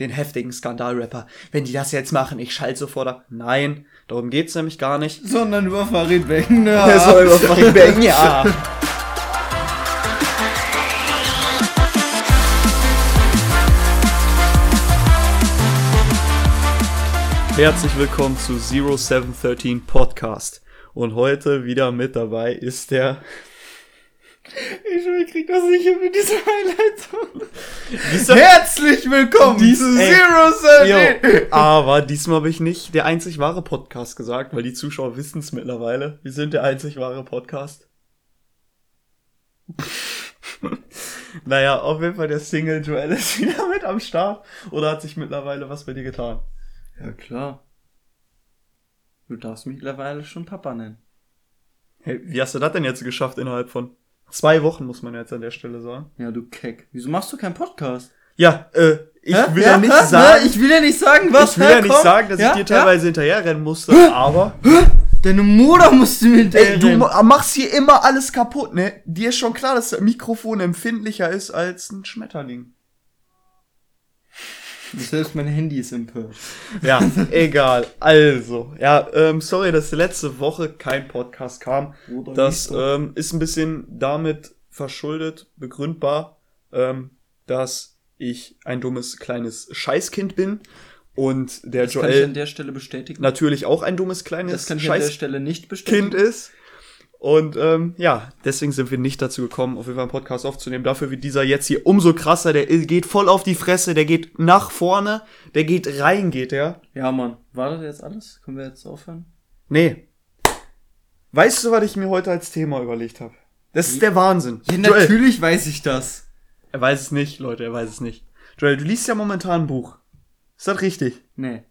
den heftigen Skandalrapper. Wenn die das jetzt machen, ich schalte sofort ab. Nein, darum geht's nämlich gar nicht. Sondern über Farid Bang. Ja. Das soll über Farid Bang, ja. Herzlich willkommen zu 0713 Podcast. Und heute wieder mit dabei ist der. Ich krieg das nicht hin mit dieser Highlightung. Dieser, Herzlich willkommen dies, zu ey, Zero yo, Aber diesmal habe ich nicht der einzig wahre Podcast gesagt, weil die Zuschauer wissen es mittlerweile. Wir sind der einzig wahre Podcast. naja, auf jeden Fall der Single Joel ist wieder mit am Start. Oder hat sich mittlerweile was bei dir getan? Ja, klar. Du darfst mich mittlerweile schon Papa nennen. Hey, wie hast du das denn jetzt geschafft innerhalb von zwei Wochen, muss man jetzt an der Stelle sagen? Ja, du Keck. Wieso machst du keinen Podcast? Ja, äh, ich Hä? will ja, Ja, nicht hä? sagen, Hä? Ich will ja nicht sagen, was. ich will Hä? ja nicht sagen, dass ich dir teilweise hinterherrennen musste, aber Deine Mutter musste mir ey, du hinterher ma- machst hier immer alles kaputt, ne? Dir ist schon klar, dass das Mikrofon empfindlicher ist als ein Schmetterling. Selbst mein Handy ist empört. Ja, egal. Also, ja, ähm, sorry, dass letzte Woche kein Podcast kam. Oder Das ähm, ist ein bisschen damit verschuldet, begründbar, ähm, dass ich ein dummes kleines Scheißkind bin und der das kann ich Joel an der Stelle bestätigen. natürlich auch ein dummes kleines das kann ich an der Stelle nicht bestätigen. ist. Und ähm, ja, deswegen sind wir nicht dazu gekommen, auf jeden Fall einen Podcast aufzunehmen. Dafür wird dieser jetzt hier umso krasser. Der geht voll auf die Fresse, der geht nach vorne, der geht rein, geht der. Ja, Mann. War das jetzt alles? Können wir jetzt aufhören? Nee. Weißt du, was ich mir heute als Thema überlegt habe? Das ist der Wahnsinn. Ja, Joel, natürlich weiß ich das. Er weiß es nicht, Leute, er weiß es nicht. Joel, du liest ja momentan ein Buch. Ist das richtig? Nee.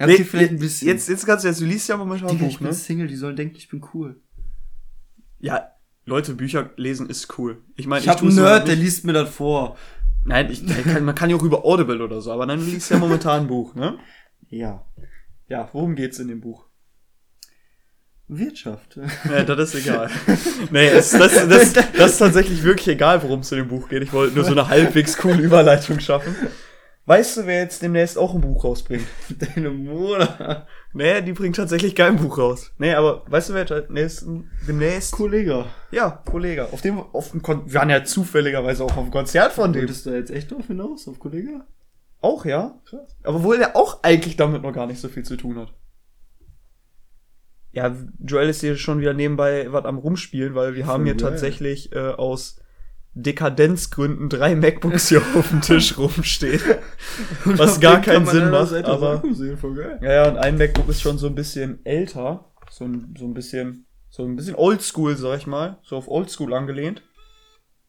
Nee, vielleicht ein bisschen. Jetzt, jetzt kannst du jetzt, du liest ja momentan ein Buch, ich bin ne? Single, die sollen denken, ich bin cool. Ja, Leute, Bücher lesen ist cool. Ich meine, Ich hab einen tu's Nerd, der liest mir das vor. Nein, ich, kann, man kann ja auch über Audible oder so, aber dann du liest ja momentan ein Buch, ne? Ja. Ja, worum geht's in dem Buch? Wirtschaft. Ja, das ist egal. nee, es, das, das, das ist tatsächlich wirklich egal, worum es in dem Buch geht. Ich wollte nur so eine halbwegs coole Überleitung schaffen. Weißt du, wer jetzt demnächst auch ein Buch rausbringt? Deine Mutter. Nee, die bringt tatsächlich kein Buch raus. Nee, aber weißt du, wer demnächst, demnächst Kollege. ja, Kollege, auf dem, auf dem Kon wir waren ja zufälligerweise auch auf dem Konzert von dem. Wolltest du da jetzt echt drauf hinaus, auf Kollege? Auch, ja. Aber wohl der auch eigentlich damit noch gar nicht so viel zu tun hat. Ja, Joel ist hier schon wieder nebenbei was am rumspielen, weil wir haben hier geil. tatsächlich äh, aus Dekadenzgründen drei MacBooks hier auf dem Tisch rumstehen. Was gar keinen Sinn macht, aber Sehen, ja, ja, und ein MacBook ist schon so ein bisschen älter, so ein, so ein bisschen so ein bisschen oldschool, sag ich mal, so auf oldschool angelehnt.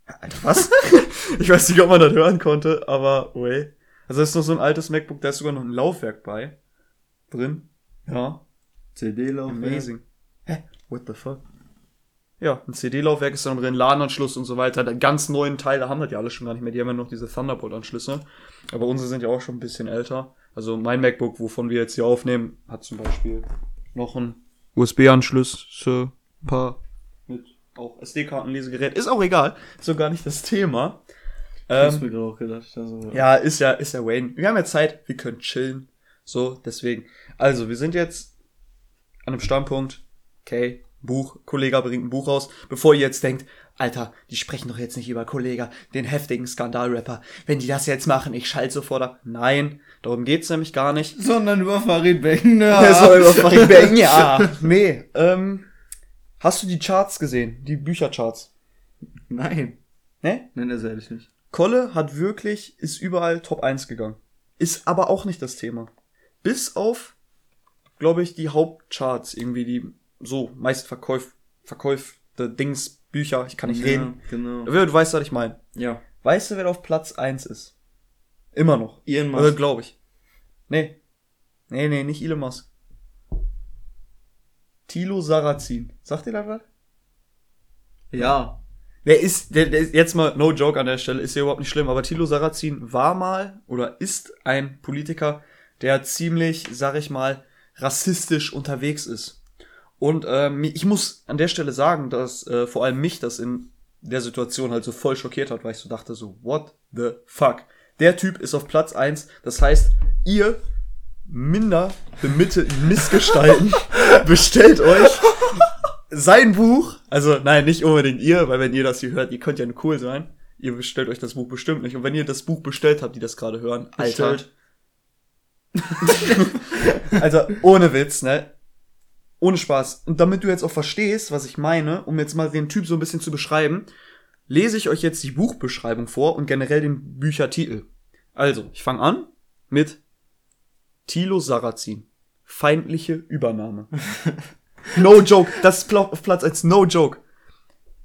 Alter, was? ich weiß nicht, ob man das hören konnte, aber way. Also das ist noch so ein altes MacBook, da ist sogar noch ein Laufwerk bei drin. Ja, CD-Laufwerk. amazing. Hä? What the fuck? Ja, ein CD-Laufwerk ist dann drin, LAN-Anschluss und so weiter. Die ganz neuen Teile haben das ja alle schon gar nicht mehr. Die haben ja noch diese Thunderbolt-Anschlüsse. Aber unsere sind ja auch schon ein bisschen älter. Also mein MacBook, wovon wir jetzt hier aufnehmen, hat zum Beispiel noch einen USB-Anschluss, so ein paar mit auch SD-Kartenlesegerät. Ist auch egal. Ist so gar nicht das Thema. Hab's Ähm, auch gedacht. Also, ja, ist ja, ist ja Wayne. Wir haben ja Zeit, wir können chillen. So, deswegen. Also, wir sind jetzt an einem Standpunkt. Okay, Buch, Kollege bringt ein Buch raus. Bevor ihr jetzt denkt, Alter, die sprechen doch jetzt nicht über Kollega, den heftigen Skandalrapper. Wenn die das jetzt machen, ich schalte sofort ab. Nein, darum geht's nämlich gar nicht. Sondern über Farid Bang. Ja. Der soll über Farid Bang, ja. Nee, ähm, hast du die Charts gesehen? Die Büchercharts? Nein. Ne? Nenn das ehrlich nicht. Kolle hat wirklich, ist überall Top 1 gegangen. Ist aber auch nicht das Thema. Bis auf, glaube ich, die Hauptcharts, irgendwie die so meist verkäuf, verkäufte Dings, Bücher, ich kann nicht reden. Genau. Du weißt, was ich meine. Ja. Weißt du, wer auf Platz 1 ist? Immer noch. Ian Oder Musk. glaube ich. Nee. Nee, nee, nicht Elon Musk. Tilo Sarrazin. Sagt ihr das was? Ja. Der ist, der, der ist jetzt mal no joke an der Stelle, ist ja überhaupt nicht schlimm, aber Thilo Sarrazin war mal oder ist ein Politiker, der ziemlich, sag ich mal, rassistisch unterwegs ist. Und ähm, ich muss an der Stelle sagen, dass äh, vor allem mich das in der Situation halt so voll schockiert hat, weil ich so dachte so, what the fuck? Der Typ ist auf Platz eins. Das heißt, ihr minder bemitte Missgestalten bestellt euch sein Buch. Also nein, nicht unbedingt ihr, weil wenn ihr das hier hört, ihr könnt ja cool sein. Ihr bestellt euch das Buch bestimmt nicht. Und wenn ihr das Buch bestellt habt, die das gerade hören, Alter. Also ohne Witz, ne? Ohne Spaß. Und damit du jetzt auch verstehst, was ich meine, um jetzt mal den Typ so ein bisschen zu beschreiben, lese ich euch jetzt die Buchbeschreibung vor und generell den Büchertitel. Also, ich fange an mit Thilo Sarrazin. Feindliche Übernahme. no joke. Das ist auf Platz als No joke.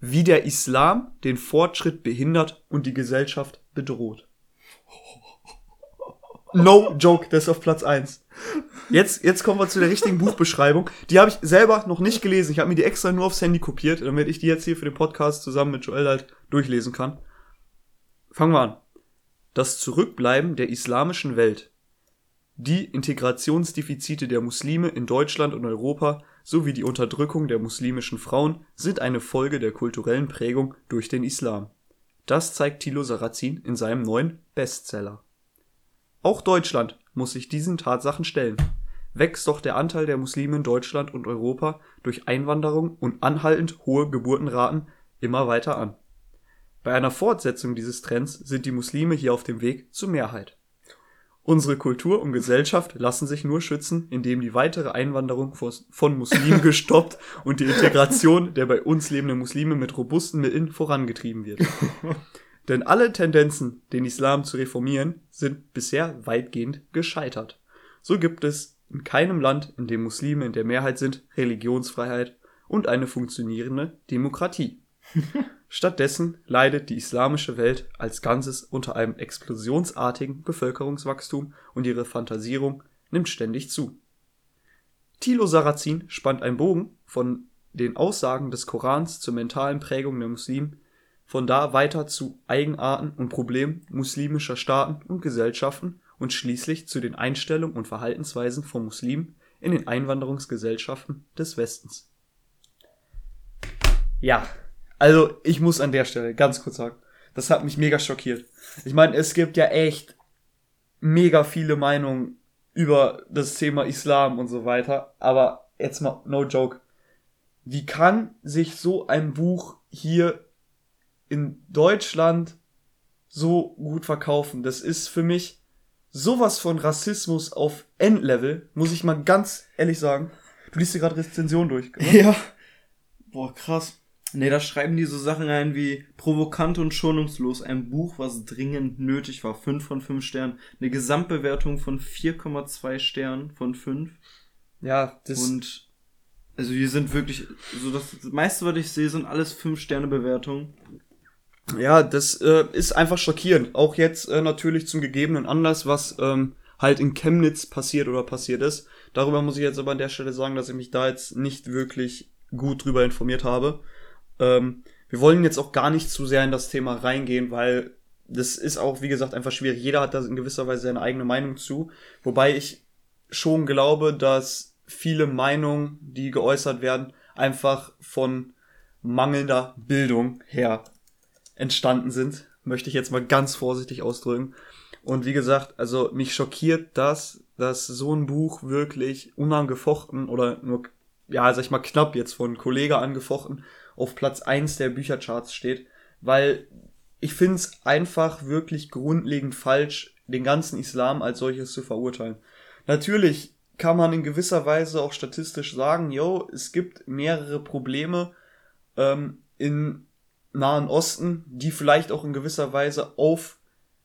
Wie der Islam den Fortschritt behindert und die Gesellschaft bedroht. No joke, das ist auf Platz eins. Jetzt, jetzt kommen wir zu der richtigen Buchbeschreibung. Die habe ich selber noch nicht gelesen. Ich habe mir die extra nur aufs Handy kopiert, damit ich die jetzt hier für den Podcast zusammen mit Joel halt durchlesen kann. Fangen wir an. Das Zurückbleiben der islamischen Welt. Die Integrationsdefizite der Muslime in Deutschland und Europa sowie die Unterdrückung der muslimischen Frauen sind eine Folge der kulturellen Prägung durch den Islam. Das zeigt Thilo Sarrazin in seinem neuen Bestseller. Auch Deutschland muss sich diesen Tatsachen stellen. Wächst doch der Anteil der Muslime in Deutschland und Europa durch Einwanderung und anhaltend hohe Geburtenraten immer weiter an. Bei einer Fortsetzung dieses Trends sind die Muslime hier auf dem Weg zur Mehrheit. Unsere Kultur und Gesellschaft lassen sich nur schützen, indem die weitere Einwanderung von Muslimen gestoppt und die Integration der bei uns lebenden Muslime mit robusten Mitteln vorangetrieben wird. Denn alle Tendenzen, den Islam zu reformieren, sind bisher weitgehend gescheitert. So gibt es in keinem Land, in dem Muslime in der Mehrheit sind, Religionsfreiheit und eine funktionierende Demokratie. Stattdessen leidet die islamische Welt als Ganzes unter einem explosionsartigen Bevölkerungswachstum und ihre Fantasierung nimmt ständig zu. Thilo Sarrazin spannt einen Bogen von den Aussagen des Korans zur mentalen Prägung der Muslimen, von da weiter zu Eigenarten und Problemen muslimischer Staaten und Gesellschaften und schließlich zu den Einstellungen und Verhaltensweisen von Muslimen in den Einwanderungsgesellschaften des Westens. Ja, also ich muss an der Stelle ganz kurz sagen, das hat mich mega schockiert. Ich meine, es gibt ja echt mega viele Meinungen über das Thema Islam und so weiter, aber jetzt mal no joke. Wie kann sich so ein Buch hier in Deutschland so gut verkaufen? Das ist für mich sowas von Rassismus auf Endlevel, muss ich mal ganz ehrlich sagen. Du liest dir gerade Rezension durch. oder? Ja. Boah, krass. Nee, da schreiben die so Sachen ein wie provokant und schonungslos. Ein Buch, was dringend nötig war. 5 von 5 Sternen. Eine Gesamtbewertung von 4,2 Sternen von 5. Ja, das Und also wir sind wirklich, so das meiste, was ich sehe, sind alles 5 Sterne Bewertungen. Ja, das äh, ist einfach schockierend. Auch jetzt äh, natürlich zum gegebenen Anlass, was ähm, halt in Chemnitz passiert oder passiert ist. Darüber muss ich jetzt aber an der Stelle sagen, dass ich mich da jetzt nicht wirklich gut drüber informiert habe. Ähm, wir wollen jetzt auch gar nicht zu sehr in das Thema reingehen, weil das ist auch, wie gesagt, einfach schwierig. Jeder hat da in gewisser Weise seine eigene Meinung zu. Wobei ich schon glaube, dass viele Meinungen, die geäußert werden, einfach von mangelnder Bildung her entstanden sind. Möchte ich jetzt mal ganz vorsichtig ausdrücken. Und wie gesagt, also mich schockiert das, dass so ein Buch wirklich unangefochten oder nur, ja, sag ich mal, knapp jetzt von Kollege angefochten auf Platz eins der Büchercharts steht, weil ich finde es einfach wirklich grundlegend falsch, den ganzen Islam als solches zu verurteilen. Natürlich kann man in gewisser Weise auch statistisch sagen, yo, es gibt mehrere Probleme ähm, im Nahen Osten, die vielleicht auch in gewisser Weise auf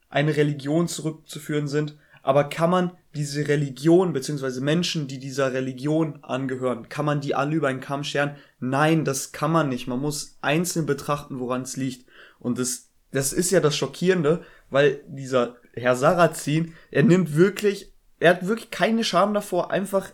eine Religion zurückzuführen sind. Aber kann man diese Religion, beziehungsweise Menschen, die dieser Religion angehören, kann man die alle über einen Kamm scheren? Nein, das kann man nicht. Man muss einzeln betrachten, woran es liegt. Und das, das ist ja das Schockierende, weil dieser Herr Sarrazin, er nimmt wirklich, er hat wirklich keine Scham davor, einfach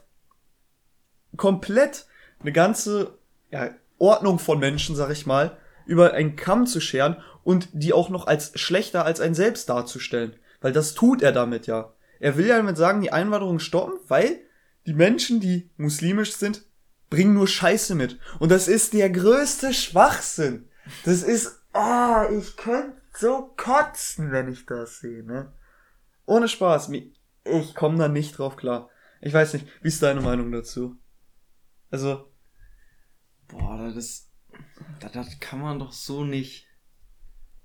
komplett eine ganze ja, Ordnung von Menschen, sag ich mal, über einen Kamm zu scheren und die auch noch als schlechter als ein selbst darzustellen. Weil das tut er damit ja. Er will ja damit sagen, die Einwanderung stoppen, weil die Menschen, die muslimisch sind, bringen nur Scheiße mit. Und das ist der größte Schwachsinn. Das ist, ah, ich könnte so kotzen, wenn ich das sehe, ne? ohne Spaß, ich komme da nicht drauf klar. Ich weiß nicht, wie ist deine Meinung dazu? Also. Boah, das. Das, kann man doch so nicht.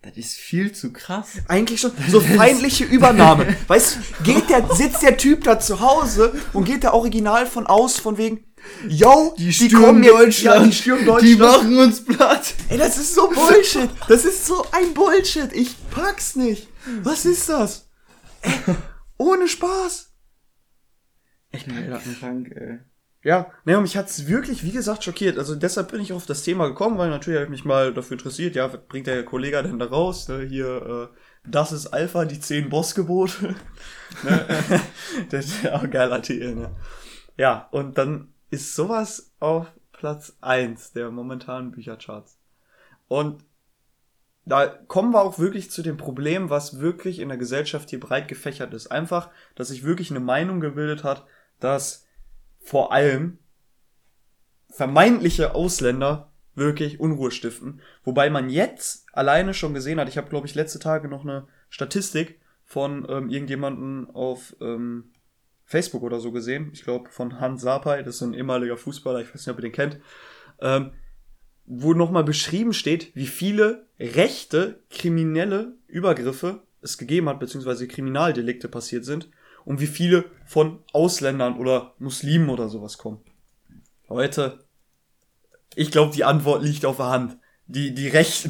Das ist viel zu krass. Eigentlich schon so feindliche Übernahme. weißt du, geht der, sitzt der Typ da zu Hause und geht der Original von aus, von wegen, yo, die, die kommen jetzt, ja, die stürmen Deutschland. Die machen uns platt. Ey, das ist so Bullshit. Das ist so ein Bullshit. Ich pack's nicht. Was ist das? Ey, ohne Spaß. Ich bin krank, ey. Ja, ne, und mich hat's wirklich, wie gesagt, schockiert. Also deshalb bin ich auf das Thema gekommen, weil natürlich habe ich mich mal dafür interessiert, ja, was bringt der Kollege denn da raus? Ne? Hier, äh, das ist Alpha, die zehn Bossgebote. ne? das ist ja auch geiler Titel, ne? Ja, und dann ist sowas auf Platz eins der momentanen Büchercharts. Und da kommen wir auch wirklich zu dem Problem, was wirklich in der Gesellschaft hier breit gefächert ist. Einfach, dass sich wirklich eine Meinung gebildet hat, dass vor allem vermeintliche Ausländer wirklich Unruhe stiften. Wobei man jetzt alleine schon gesehen hat, ich habe, glaube ich, letzte Tage noch eine Statistik von ähm, irgendjemanden auf ähm, Facebook oder so gesehen. Ich glaube, von Hans Sapai, das ist ein ehemaliger Fußballer, ich weiß nicht, ob ihr den kennt. Ähm, wo nochmal beschrieben steht, wie viele rechte kriminelle Übergriffe es gegeben hat, beziehungsweise Kriminaldelikte passiert sind und wie viele von Ausländern oder Muslimen oder sowas kommen. Leute, ich glaube, die Antwort liegt auf der Hand. Die, die Rechten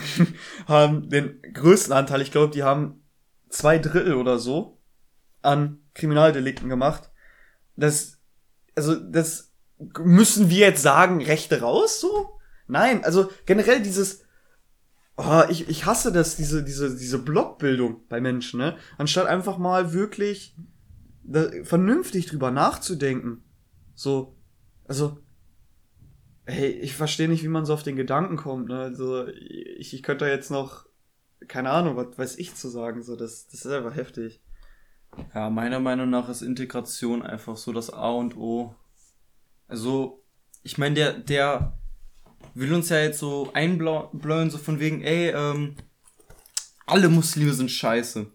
haben den größten Anteil, ich glaube, die haben zwei Drittel oder so an Kriminaldelikten gemacht. Das, also, das müssen wir jetzt sagen, Rechte raus, so? Nein, also generell dieses, oh, ich, ich hasse das, diese, diese, diese Blockbildung bei Menschen, ne? Anstatt einfach mal wirklich da, vernünftig drüber nachzudenken. So, also, hey, ich verstehe nicht, wie man so auf den Gedanken kommt, ne? Also, ich, ich könnte da jetzt noch, keine Ahnung, was weiß ich zu sagen, so, das, das ist einfach heftig. Ja, meiner Meinung nach ist Integration einfach so das A und O. Also, ich meine, der, der will uns ja jetzt so einbläuen, so von wegen, ey, ähm, alle Muslime sind scheiße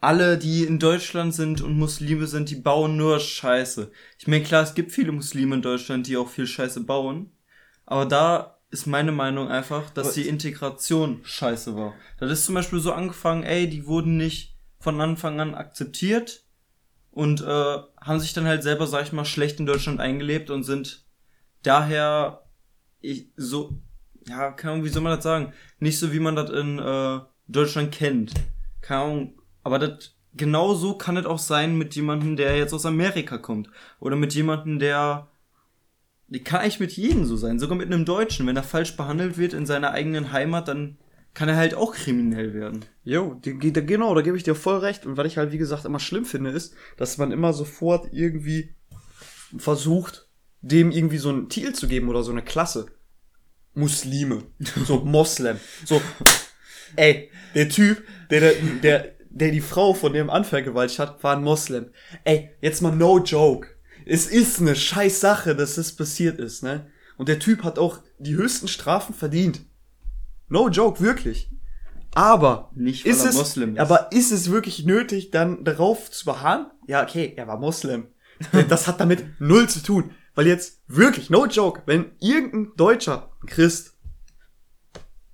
alle, die in Deutschland sind und Muslime sind, die bauen nur Scheiße. Ich meine, klar, es gibt viele Muslime in Deutschland, die auch viel Scheiße bauen. Aber da ist meine Meinung einfach, dass die Integration scheiße war. Das ist zum Beispiel so angefangen, ey, die wurden nicht von Anfang an akzeptiert und äh, haben sich dann halt selber, sag ich mal, schlecht in Deutschland eingelebt und sind daher ich, so, ja, keine Ahnung, wie soll man das sagen? Nicht so, wie man das in äh, Deutschland kennt. Keine Ahnung, aber das, genau so kann es auch sein mit jemandem, der jetzt aus Amerika kommt. Oder mit jemandem, der, die kann eigentlich mit jedem so sein. Sogar mit einem Deutschen. Wenn er falsch behandelt wird in seiner eigenen Heimat, dann kann er halt auch kriminell werden. Jo, die, die, genau, da gebe ich dir voll recht. Und was ich halt, wie gesagt, immer schlimm finde, ist, dass man immer sofort irgendwie versucht, dem irgendwie so einen Titel zu geben oder so eine Klasse. Muslime. So Moslem. So, ey, der Typ, der, der, der der die Frau von dem Mann vergewaltigt hat, war ein Moslem. Ey, jetzt mal no joke. Es ist eine scheiß Sache, dass das passiert ist, ne? Und der Typ hat auch die höchsten Strafen verdient. No joke, wirklich. Aber nicht weil ist er es, Moslem ist. Aber ist es wirklich nötig, dann darauf zu beharren? Ja, okay, er war Moslem. das hat damit null zu tun. Weil jetzt wirklich, no joke, wenn irgendein Deutscher, ein Christ,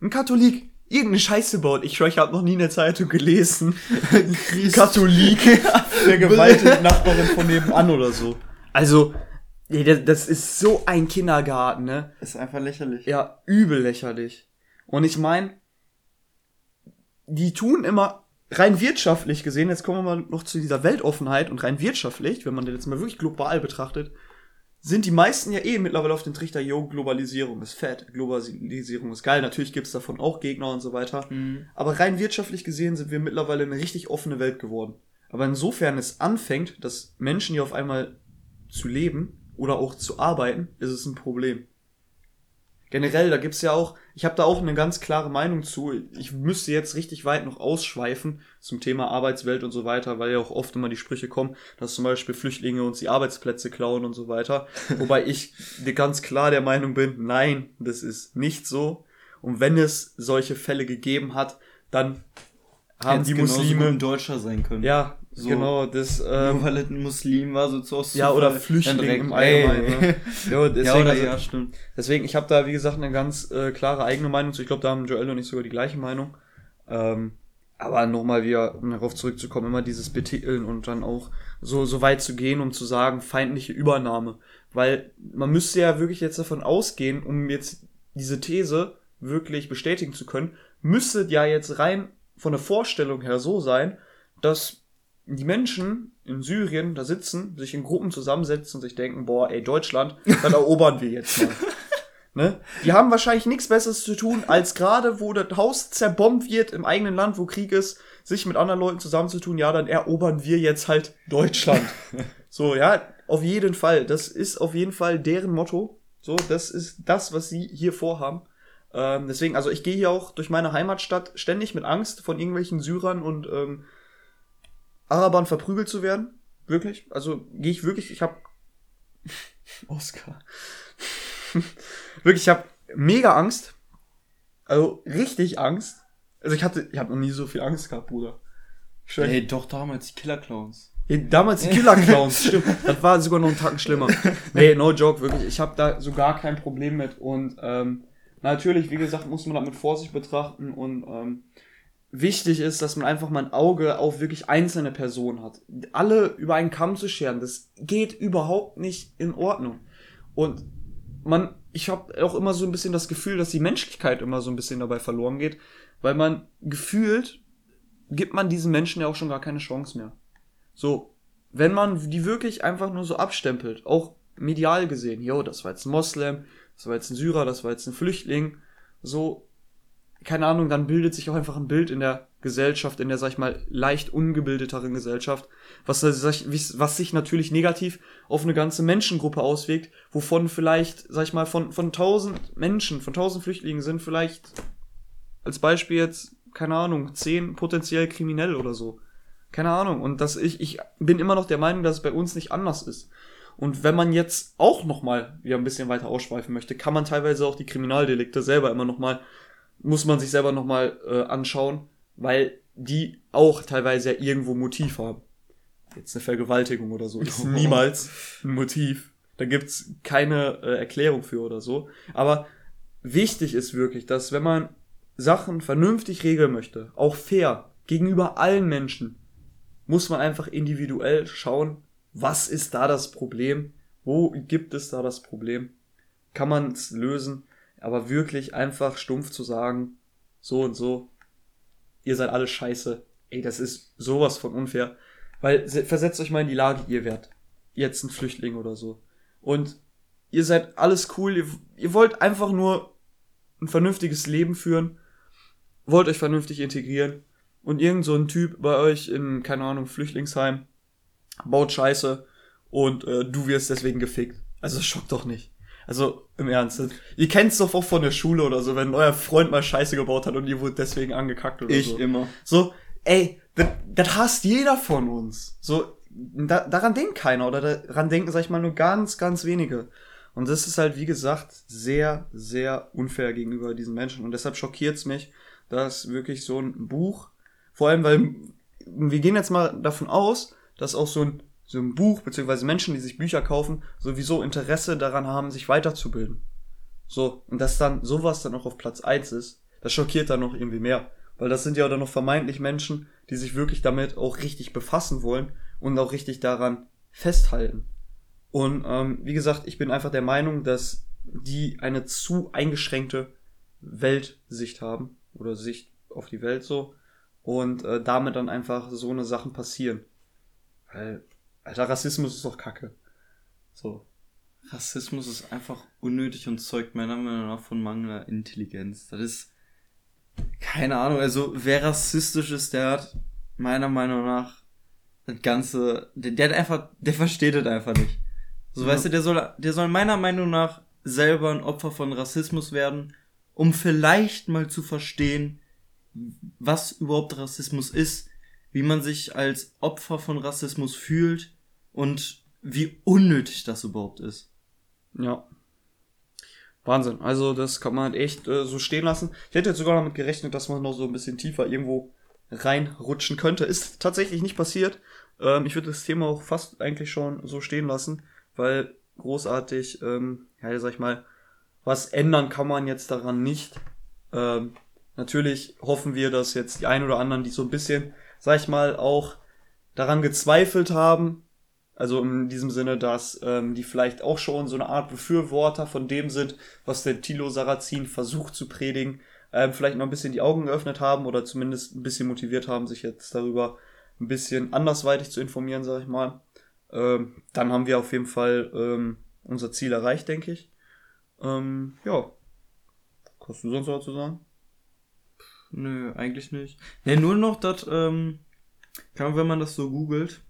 ein Katholik irgendeine Scheiße baut. Ich schwöre, ich habe noch nie eine Zeitung gelesen. Katholik vergewaltigt Nachbarin von nebenan oder so. Also, nee, das, das ist so ein Kindergarten, ne? Ist einfach lächerlich. Ja, übel lächerlich. Und ich meine, die tun immer rein wirtschaftlich gesehen, jetzt kommen wir mal noch zu dieser Weltoffenheit und rein wirtschaftlich, wenn man das jetzt mal wirklich global betrachtet, sind die meisten ja eh mittlerweile auf den Trichter, yo, Globalisierung ist fett, Globalisierung ist geil, natürlich gibt's davon auch Gegner und so weiter. Mhm. Aber rein wirtschaftlich gesehen sind wir mittlerweile eine richtig offene Welt geworden. Aber insofern es anfängt, dass Menschen hier auf einmal zu leben oder auch zu arbeiten, ist es ein Problem generell, da gibt's ja auch, ich habe da auch eine ganz klare Meinung zu. Ich müsste jetzt richtig weit noch ausschweifen zum Thema Arbeitswelt und so weiter, weil ja auch oft immer die Sprüche kommen, dass zum Beispiel Flüchtlinge uns die Arbeitsplätze klauen und so weiter. Wobei ich ganz klar der Meinung bin, nein, das ist nicht so. Und wenn es solche Fälle gegeben hat, dann haben Hätt's die Muslime. ein Deutscher sein können. Ja, So. genau, das, ähm, Nur weil es ein Muslim war, so zu ja, oder Flüchtling im Allgemeinen. Ne? Jo, deswegen, ja, oder also, ja, stimmt. deswegen, ich habe da, wie gesagt, eine ganz äh, klare eigene Meinung zu. Ich glaube, da haben Joel und ich sogar die gleiche Meinung. Ähm, aber nochmal wieder, um darauf zurückzukommen, immer dieses Betiteln und dann auch so, so weit zu gehen, um zu sagen, feindliche Übernahme. Weil man müsste ja wirklich jetzt davon ausgehen, um jetzt diese These wirklich bestätigen zu können, müsste ja jetzt rein von der Vorstellung her so sein, dass die Menschen in Syrien da sitzen, sich in Gruppen zusammensetzen und sich denken, boah, ey, Deutschland, dann erobern wir jetzt mal. Ne? Die haben wahrscheinlich nichts Besseres zu tun, als gerade, wo das Haus zerbombt wird im eigenen Land, wo Krieg ist, sich mit anderen Leuten zusammenzutun, ja, dann erobern wir jetzt halt Deutschland. so, ja, auf jeden Fall. Das ist auf jeden Fall deren Motto. So, das ist das, was sie hier vorhaben. Ähm, deswegen, also ich gehe hier auch durch meine Heimatstadt ständig mit Angst von irgendwelchen Syrern und ähm, Arabern verprügelt zu werden. Wirklich. Also gehe ich wirklich, ich habe Oscar. wirklich, ich habe mega Angst. Also richtig Angst. Also ich hatte, ich habe noch nie so viel Angst gehabt, Bruder. Schwör, Ey, doch damals die Killer Clowns. ja, Damals die Killer Clowns, stimmt. Das war sogar noch einen Tacken schlimmer. Nee, no joke, wirklich. Ich habe da so gar kein Problem mit. Und ähm, natürlich, wie gesagt, muss man das mit Vorsicht betrachten. Und ähm, wichtig ist, dass man einfach mal ein Auge auf wirklich einzelne Personen hat. Alle über einen Kamm zu scheren, das geht überhaupt nicht in Ordnung. Und man, ich habe auch immer so ein bisschen das Gefühl, dass die Menschlichkeit immer so ein bisschen dabei verloren geht, weil man gefühlt gibt man diesen Menschen ja auch schon gar keine Chance mehr. So, wenn man die wirklich einfach nur so abstempelt, auch medial gesehen, yo, das war jetzt ein Moslem, das war jetzt ein Syrer, das war jetzt ein Flüchtling, so, keine Ahnung, dann bildet sich auch einfach ein Bild in der Gesellschaft, in der, sag ich mal, leicht ungebildeteren Gesellschaft, was, äh, was sich natürlich negativ auf eine ganze Menschengruppe auswirkt, wovon vielleicht, sag ich mal, von, von tausend Menschen, von tausend Flüchtlingen sind vielleicht als Beispiel jetzt, keine Ahnung, zehn potenziell kriminell oder so. Keine Ahnung. Und dass ich, ich bin immer noch der Meinung, dass es bei uns nicht anders ist. Und wenn man jetzt auch nochmal wieder ein bisschen weiter ausschweifen möchte, kann man teilweise auch die Kriminaldelikte selber immer nochmal, muss man sich selber nochmal äh, anschauen, weil die auch teilweise ja irgendwo Motiv haben. Jetzt eine Vergewaltigung oder so ist niemals ein Motiv. Da gibt's keine äh, Erklärung für oder so. Aber wichtig ist wirklich, dass wenn man Sachen vernünftig regeln möchte, auch fair, gegenüber allen Menschen, muss man einfach individuell schauen, was ist da das Problem, wo gibt es da das Problem, kann man es lösen, aber wirklich einfach stumpf zu sagen, so und so, ihr seid alle scheiße, ey, das ist sowas von unfair, weil se- versetzt euch mal in die Lage, ihr wärt jetzt ein Flüchtling oder so und ihr seid alles cool, ihr, ihr wollt einfach nur ein vernünftiges Leben führen, wollt euch vernünftig integrieren und irgend so ein Typ bei euch in, keine Ahnung, Flüchtlingsheim baut Scheiße und äh, du wirst deswegen gefickt. Also das schockt doch nicht. Also im Ernst. Ihr kennt's doch auch von der Schule oder so, wenn euer Freund mal Scheiße gebaut hat und ihr wurde deswegen angekackt oder Ich so. immer. So, ey, das, hasst jeder von uns. So, da, daran denkt keiner oder daran denken, sag ich mal, nur ganz, ganz wenige. Und das ist halt, wie gesagt, sehr, sehr unfair gegenüber diesen Menschen. Und deshalb schockiert's mich, dass wirklich so ein Buch, vor allem, weil wir gehen jetzt mal davon aus, dass auch so ein, so ein Buch, beziehungsweise Menschen, die sich Bücher kaufen, sowieso Interesse daran haben, sich weiterzubilden. So, und dass dann sowas dann auch auf Platz eins ist, das schockiert dann noch irgendwie mehr. Weil das sind ja dann noch vermeintlich Menschen, die sich wirklich damit auch richtig befassen wollen und auch richtig daran festhalten. Und ähm, wie gesagt, ich bin einfach der Meinung, dass die eine zu eingeschränkte Weltsicht haben oder Sicht auf die Welt so und äh, damit dann einfach so eine Sachen passieren. Weil, alter, Rassismus ist doch Kacke. So. Rassismus ist einfach unnötig und zeugt meiner Meinung nach von mangelnder Intelligenz. Das ist, keine Ahnung, also wer rassistisch ist, der hat meiner Meinung nach das Ganze, der, der hat einfach, der versteht das einfach nicht. So, Ja. weißt du, der soll, der soll meiner Meinung nach selber ein Opfer von Rassismus werden, um vielleicht mal zu verstehen, was überhaupt Rassismus ist, wie man sich als Opfer von Rassismus fühlt und wie unnötig das überhaupt ist. Ja. Wahnsinn. Also das kann man halt echt äh, so stehen lassen. Ich hätte jetzt sogar damit gerechnet, dass man noch so ein bisschen tiefer irgendwo reinrutschen könnte. Ist tatsächlich nicht passiert. Ähm, ich würde das Thema auch fast eigentlich schon so stehen lassen, weil großartig, ähm, ja, sag ich mal, was ändern kann man jetzt daran nicht. Ähm, natürlich hoffen wir, dass jetzt die ein oder anderen, die so ein bisschen, sag ich mal, auch daran gezweifelt haben, also in diesem Sinne, dass ähm, die vielleicht auch schon so eine Art Befürworter von dem sind, was der Tilo Sarrazin versucht zu predigen, ähm, vielleicht noch ein bisschen die Augen geöffnet haben oder zumindest ein bisschen motiviert haben, sich jetzt darüber ein bisschen andersweitig zu informieren, sag ich mal. Ähm, dann haben wir auf jeden Fall ähm, unser Ziel erreicht, denke ich. Ähm, ja. Was hast du sonst noch zu sagen? Nö, eigentlich nicht. Ne, nur noch, dass, ähm, kann, wenn man das so googelt,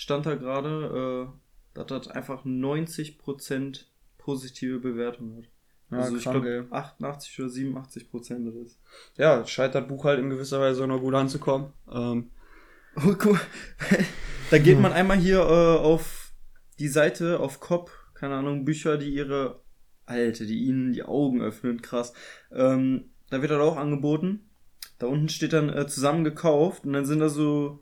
stand da gerade, äh, dass das einfach 90% positive Bewertung hat. Ja, also ich krank, glaube 88 oder 87 Prozent das ist. Ja, scheint das Buch halt in gewisser Weise noch gut anzukommen. Ähm, Oh, mal. da geht man einmal hier äh, auf die Seite, auf Cop, keine Ahnung, Bücher, die ihre Alte, die ihnen die Augen öffnen, krass. Ähm, da wird das auch angeboten. Da unten steht dann äh, zusammen gekauft und dann sind da so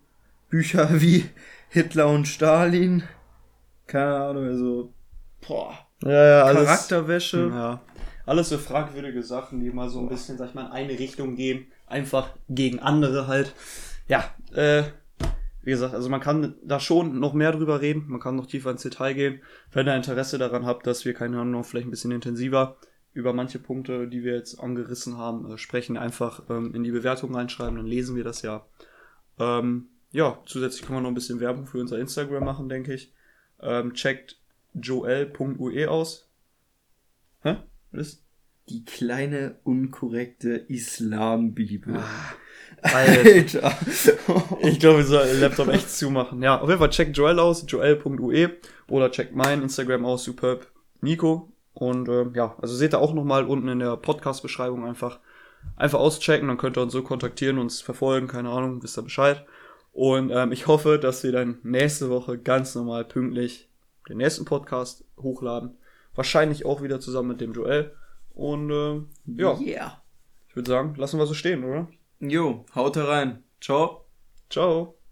Bücher wie Hitler und Stalin. Keine Ahnung, also boah, ja, ja, alles, Charakterwäsche. ja. Alles so fragwürdige Sachen, die mal so ein bisschen, sag ich mal, in eine Richtung gehen. Einfach gegen andere halt. Ja, äh, wie gesagt, also man kann da schon noch mehr drüber reden, man kann noch tiefer ins Detail gehen. Wenn ihr Interesse daran habt, dass wir, keine Ahnung, vielleicht ein bisschen intensiver über manche Punkte, die wir jetzt angerissen haben, äh, sprechen, einfach ähm, in die Bewertung reinschreiben, dann lesen wir das ja. Ähm, ja, zusätzlich können wir noch ein bisschen Werbung für unser Instagram machen, denke ich. Ähm, checkt joel.ue aus. Hä? Was ist? Die kleine, unkorrekte Islambibel. Alter. Alter. Ich glaube, wir sollen den Laptop echt zumachen. Ja, auf jeden Fall checkt Joel aus, joel.ue oder checkt mein Instagram aus, superb Nico. Und ähm, ja, also seht ihr auch nochmal unten in der Podcast-Beschreibung einfach, einfach auschecken, dann könnt ihr uns so kontaktieren, uns verfolgen, keine Ahnung, wisst ihr Bescheid. Und ähm, ich hoffe, dass wir dann nächste Woche ganz normal pünktlich den nächsten Podcast hochladen. Wahrscheinlich auch wieder zusammen mit dem Joel. Und ähm, ja, Yeah. ich würde sagen, lassen wir so stehen, oder? Jo, haut rein. Ciao. Ciao.